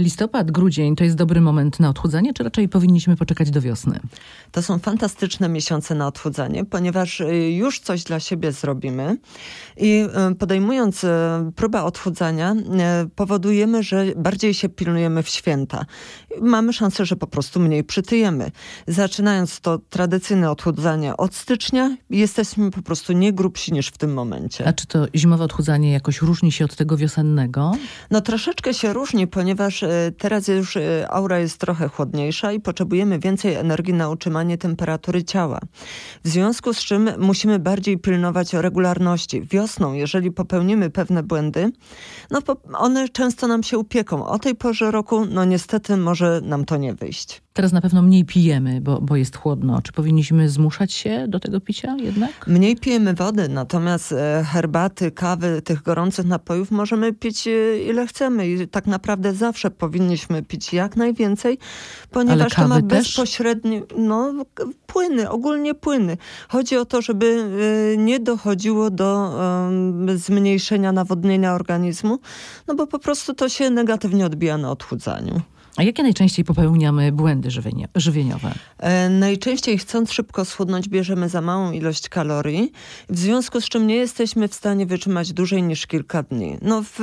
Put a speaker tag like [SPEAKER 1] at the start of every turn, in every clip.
[SPEAKER 1] Listopad, grudzień to jest dobry moment na odchudzanie, czy raczej powinniśmy poczekać do wiosny?
[SPEAKER 2] To są fantastyczne miesiące na odchudzanie, ponieważ y, już coś dla siebie zrobimy i y, podejmując y, próbę odchudzania powodujemy, że bardziej się pilnujemy w święta. Mamy szansę, że po prostu mniej przytyjemy. Zaczynając to tradycyjne odchudzanie od stycznia, jesteśmy po prostu nie grubsi niż w tym momencie.
[SPEAKER 1] A czy to zimowe odchudzanie jakoś różni się od tego wiosennego?
[SPEAKER 2] No troszeczkę się różni, ponieważ E, teraz już e, aura jest trochę chłodniejsza i potrzebujemy więcej energii na utrzymanie temperatury ciała. W związku z czym musimy bardziej pilnować regularności. Wiosną, jeżeli popełnimy pewne błędy, no one często nam się upieką. O tej porze roku, no niestety może nam to nie wyjść.
[SPEAKER 1] Teraz na pewno mniej pijemy, bo, bo jest chłodno. Czy powinniśmy zmuszać się do tego picia jednak?
[SPEAKER 2] Mniej pijemy wody, natomiast e, herbaty, kawy, tych gorących napojów możemy pić ile chcemy i tak naprawdę zawsze powinniśmy pić jak najwięcej, ponieważ to ma bezpośredni, no płyny, ogólnie płyny. Chodzi o to, żeby y, nie dochodziło do um, zmniejszenia nawodnienia organizmu, no bo po prostu to się negatywnie odbija na odchudzaniu.
[SPEAKER 1] A jakie najczęściej popełniamy błędy żywieniowe?
[SPEAKER 2] E, najczęściej chcąc szybko schudnąć bierzemy za małą ilość kalorii, w związku z czym nie jesteśmy w stanie wytrzymać dłużej niż kilka dni. No, w,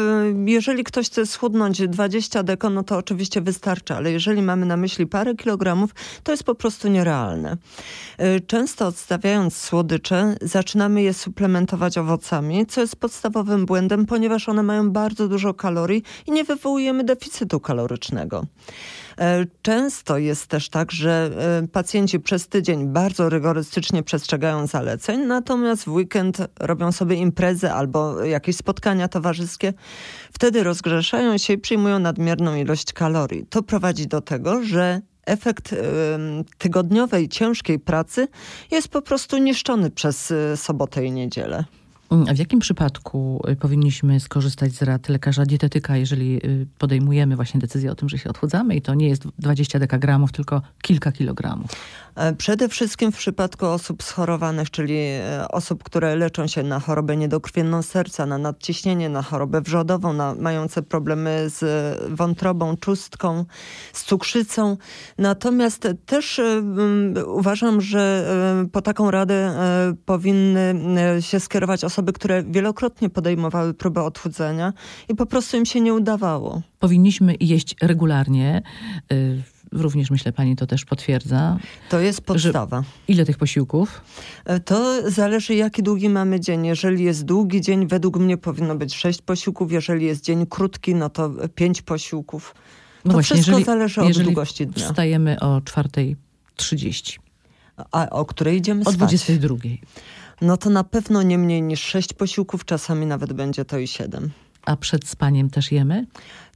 [SPEAKER 2] jeżeli ktoś chce schudnąć 20 deko, no to oczywiście wystarczy, ale jeżeli mamy na myśli parę kilogramów, to jest po prostu nierealne. E, często odstawiając słodycze, zaczynamy je suplementować owocami, co jest podstawowym błędem, ponieważ one mają bardzo dużo kalorii i nie wywołujemy deficytu kalorycznego. E, często jest też tak, że e, pacjenci przez tydzień bardzo rygorystycznie przestrzegają zaleceń, natomiast w weekend robią sobie imprezy albo jakieś spotkania towarzyskie. Wtedy rozgrzeszają się i przyjmują nadmierną ilość kalorii. To prowadzi do tego, że efekt tygodniowej, ciężkiej pracy jest po prostu niszczony przez e, sobotę i niedzielę.
[SPEAKER 1] A w jakim przypadku y, powinniśmy skorzystać z rad lekarza dietetyka, jeżeli y, podejmujemy właśnie decyzję o tym, że się odchudzamy i to nie jest 20 dekagramów, tylko kilka kilogramów?
[SPEAKER 2] E, przede wszystkim w przypadku osób schorowanych, czyli e, osób, które leczą się na chorobę niedokrwienną serca, na nadciśnienie, na chorobę wrzodową, na, mające problemy z wątrobą, czustką, z cukrzycą. Natomiast też uważam, że po taką radę powinny się skierować osoby, osoby, które wielokrotnie podejmowały próbę odchudzania i po prostu im się nie udawało.
[SPEAKER 1] Powinniśmy jeść regularnie. Y, również myślę, pani to też potwierdza.
[SPEAKER 2] To jest podstawa.
[SPEAKER 1] Ile tych posiłków?
[SPEAKER 2] E, to zależy, jaki długi mamy dzień. Jeżeli jest długi dzień, według mnie powinno być sześć posiłków. Jeżeli jest dzień krótki, no to pięć posiłków. No to właśnie, wszystko jeżeli, zależy od długości dnia.
[SPEAKER 1] Wstajemy o 4.30.
[SPEAKER 2] A o której idziemy
[SPEAKER 1] spać? O 22
[SPEAKER 2] no to na pewno nie mniej niż sześć posiłków, czasami nawet będzie to i siedem.
[SPEAKER 1] A przed spaniem też jemy?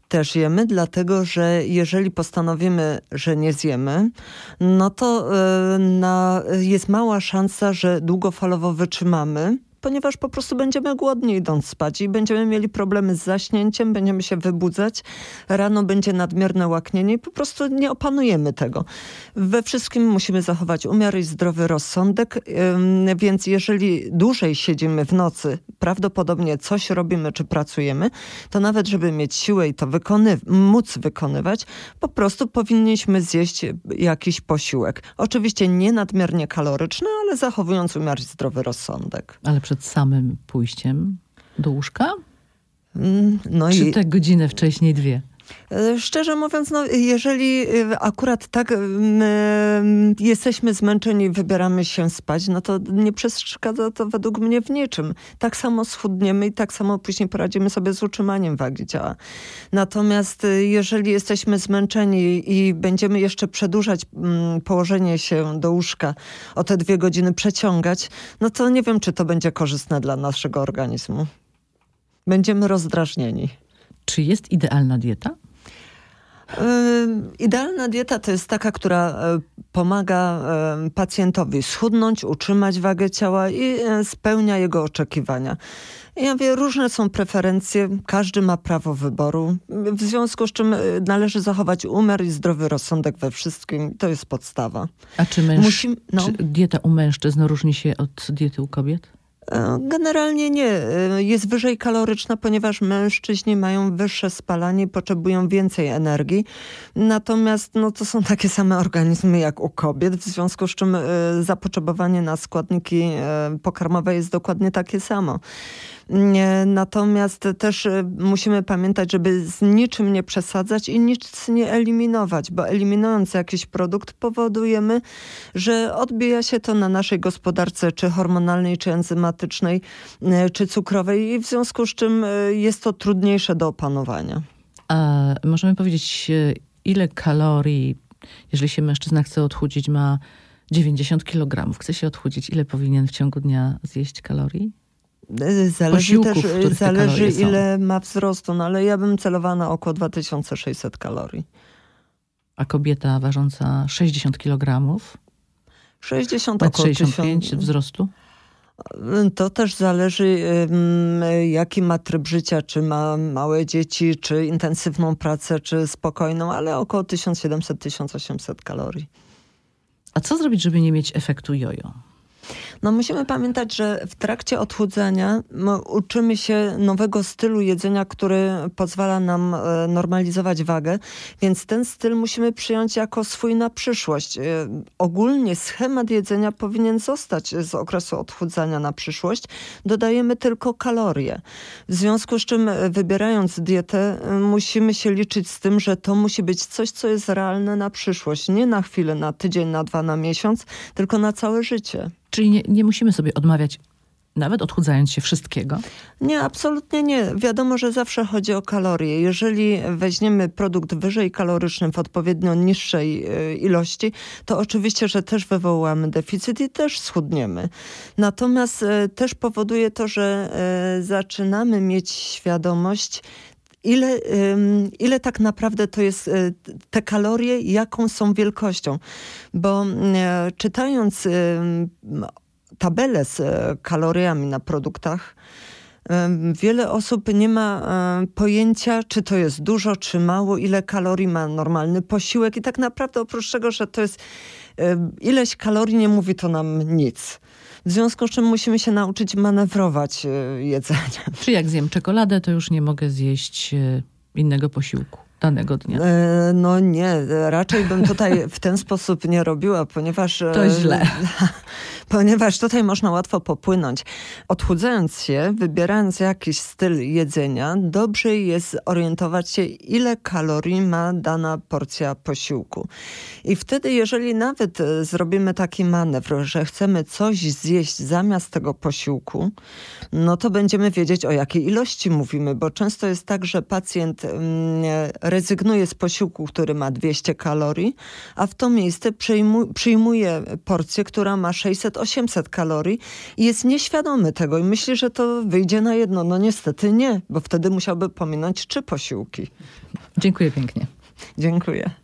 [SPEAKER 2] Też jemy, dlatego że jeżeli postanowimy, że nie zjemy, no to yy, na, jest mała szansa, że długofalowo wytrzymamy ponieważ po prostu będziemy głodni idąc spać i będziemy mieli problemy z zaśnięciem, będziemy się wybudzać, rano będzie nadmierne łaknienie i po prostu nie opanujemy tego. We wszystkim musimy zachować umiar i zdrowy rozsądek, więc jeżeli dłużej siedzimy w nocy, prawdopodobnie coś robimy czy pracujemy, to nawet żeby mieć siłę i to wykony móc wykonywać, po prostu powinniśmy zjeść jakiś posiłek. Oczywiście nie nadmiernie kaloryczny, ale zachowując umiar i zdrowy rozsądek.
[SPEAKER 1] Ale przed samym pójściem do łóżka? Mm, no Czy i... te godzinę wcześniej dwie?
[SPEAKER 2] E, szczerze mówiąc, no, jeżeli e, akurat tak my jesteśmy zmęczeni wybieramy się spać, no to nie przeszkadza to według mnie w niczym. Tak samo schudniemy i tak samo później poradzimy sobie z utrzymaniem wagi ciała. Natomiast e, jeżeli jesteśmy zmęczeni i będziemy jeszcze przedłużać położenie się do łóżka o te dwie godziny przeciągać, no to nie wiem, czy to będzie korzystne dla naszego organizmu. Będziemy rozdrażnieni.
[SPEAKER 1] Czy jest idealna dieta?
[SPEAKER 2] Idealna dieta to jest taka, która e, pomaga pacjentowi schudnąć, utrzymać wagę ciała i e, spełnia jego oczekiwania. Ja wiem, różne są preferencje, każdy ma prawo wyboru, w związku z czym e, należy zachować umiar i zdrowy rozsądek we wszystkim. To jest podstawa.
[SPEAKER 1] A czy, męż... No. czy dieta u mężczyzn różni się od diety u kobiet?
[SPEAKER 2] E, generalnie nie. E, jest wyżej kaloryczna, ponieważ mężczyźni mają wyższe spalanie, potrzebują więcej energii. Natomiast no, to są takie same organizmy jak u kobiet, w związku z czym zapotrzebowanie na składniki pokarmowe jest dokładnie takie samo. Natomiast też e, musimy pamiętać, żeby z niczym nie przesadzać i nic nie eliminować, bo eliminując jakiś produkt powodujemy, że odbija się to na naszej gospodarce, czy hormonalnej, czy enzymatycznej, e, czy cukrowej i w związku z czym e, jest to trudniejsze do opanowania.
[SPEAKER 1] A możemy powiedzieć, ile kalorii, jeżeli się mężczyzna chce odchudzić, ma 90 kg, chce się odchudzić, ile powinien w ciągu dnia zjeść kalorii?
[SPEAKER 2] Zależy też, zależy ile ma wzrostu, no ale ja bym celowała na około 2600 kalorii.
[SPEAKER 1] A kobieta ważąca 60 kg?
[SPEAKER 2] 60 około 65
[SPEAKER 1] 1000... wzrostu?
[SPEAKER 2] To też zależy, jaki ma tryb życia, czy ma małe dzieci, czy intensywną pracę, czy spokojną, ale około 1700-1800 kalorii.
[SPEAKER 1] A co zrobić, żeby nie mieć efektu jojo?
[SPEAKER 2] No musimy pamiętać, że w trakcie odchudzania uczymy się nowego stylu jedzenia, który pozwala nam e, normalizować wagę, więc ten styl musimy przyjąć jako swój na przyszłość. E, ogólnie schemat jedzenia powinien zostać z okresu odchudzania na przyszłość. Dodajemy tylko kalorie. W związku z czym e, wybierając dietę musimy się liczyć z tym, że to musi być coś, co jest realne na przyszłość. Nie na chwilę, na tydzień, na dwa, na miesiąc, tylko na całe życie.
[SPEAKER 1] Czyli nie, nie musimy sobie odmawiać nawet odchudzając się wszystkiego?
[SPEAKER 2] Nie, absolutnie nie. Wiadomo, że zawsze chodzi o kalorie. Jeżeli weźmiemy produkt wyżej kaloryczny w odpowiednio niższej e, ilości, to oczywiście, że też wywołamy deficyt i też schudniemy. Natomiast e, też powoduje to, że e, zaczynamy mieć świadomość ile, ile tak naprawdę to jest te kalorie, jaką są wielkością. Bo czytając tabelę z e, kaloriami na produktach, Wiele osób nie ma pojęcia, czy to jest dużo, czy mało, ile kalorii ma normalny posiłek i tak naprawdę oprócz tego, że to jest ileś kalorii, nie mówi to nam nic. W związku z czym musimy się nauczyć manewrować e, jedzenia.
[SPEAKER 1] Czy jak zjem czekoladę, to już nie mogę zjeść e, innego posiłku? Danego dnia?
[SPEAKER 2] E, no nie, raczej bym tutaj w ten sposób nie robiła, ponieważ...
[SPEAKER 1] To źle.
[SPEAKER 2] Ponieważ tutaj można łatwo popłynąć. Odchudzając się, wybierając jakiś styl jedzenia, dobrze jest orientować się, ile kalorii ma dana porcja posiłku. I wtedy, jeżeli nawet e, zrobimy taki manewr, że chcemy coś zjeść zamiast tego posiłku, no to będziemy wiedzieć, o jakiej ilości mówimy, bo często jest tak, że pacjent mm, rezygnuje z posiłku, który ma 200 kalorii, a w to miejsce przyjmuje porcję, która ma 600-800 kalorii i jest nieświadomy tego i myśli, że to wyjdzie na jedno. No niestety nie, bo wtedy musiałby pominąć trzy posiłki.
[SPEAKER 1] Dziękuję pięknie.
[SPEAKER 2] Dziękuję.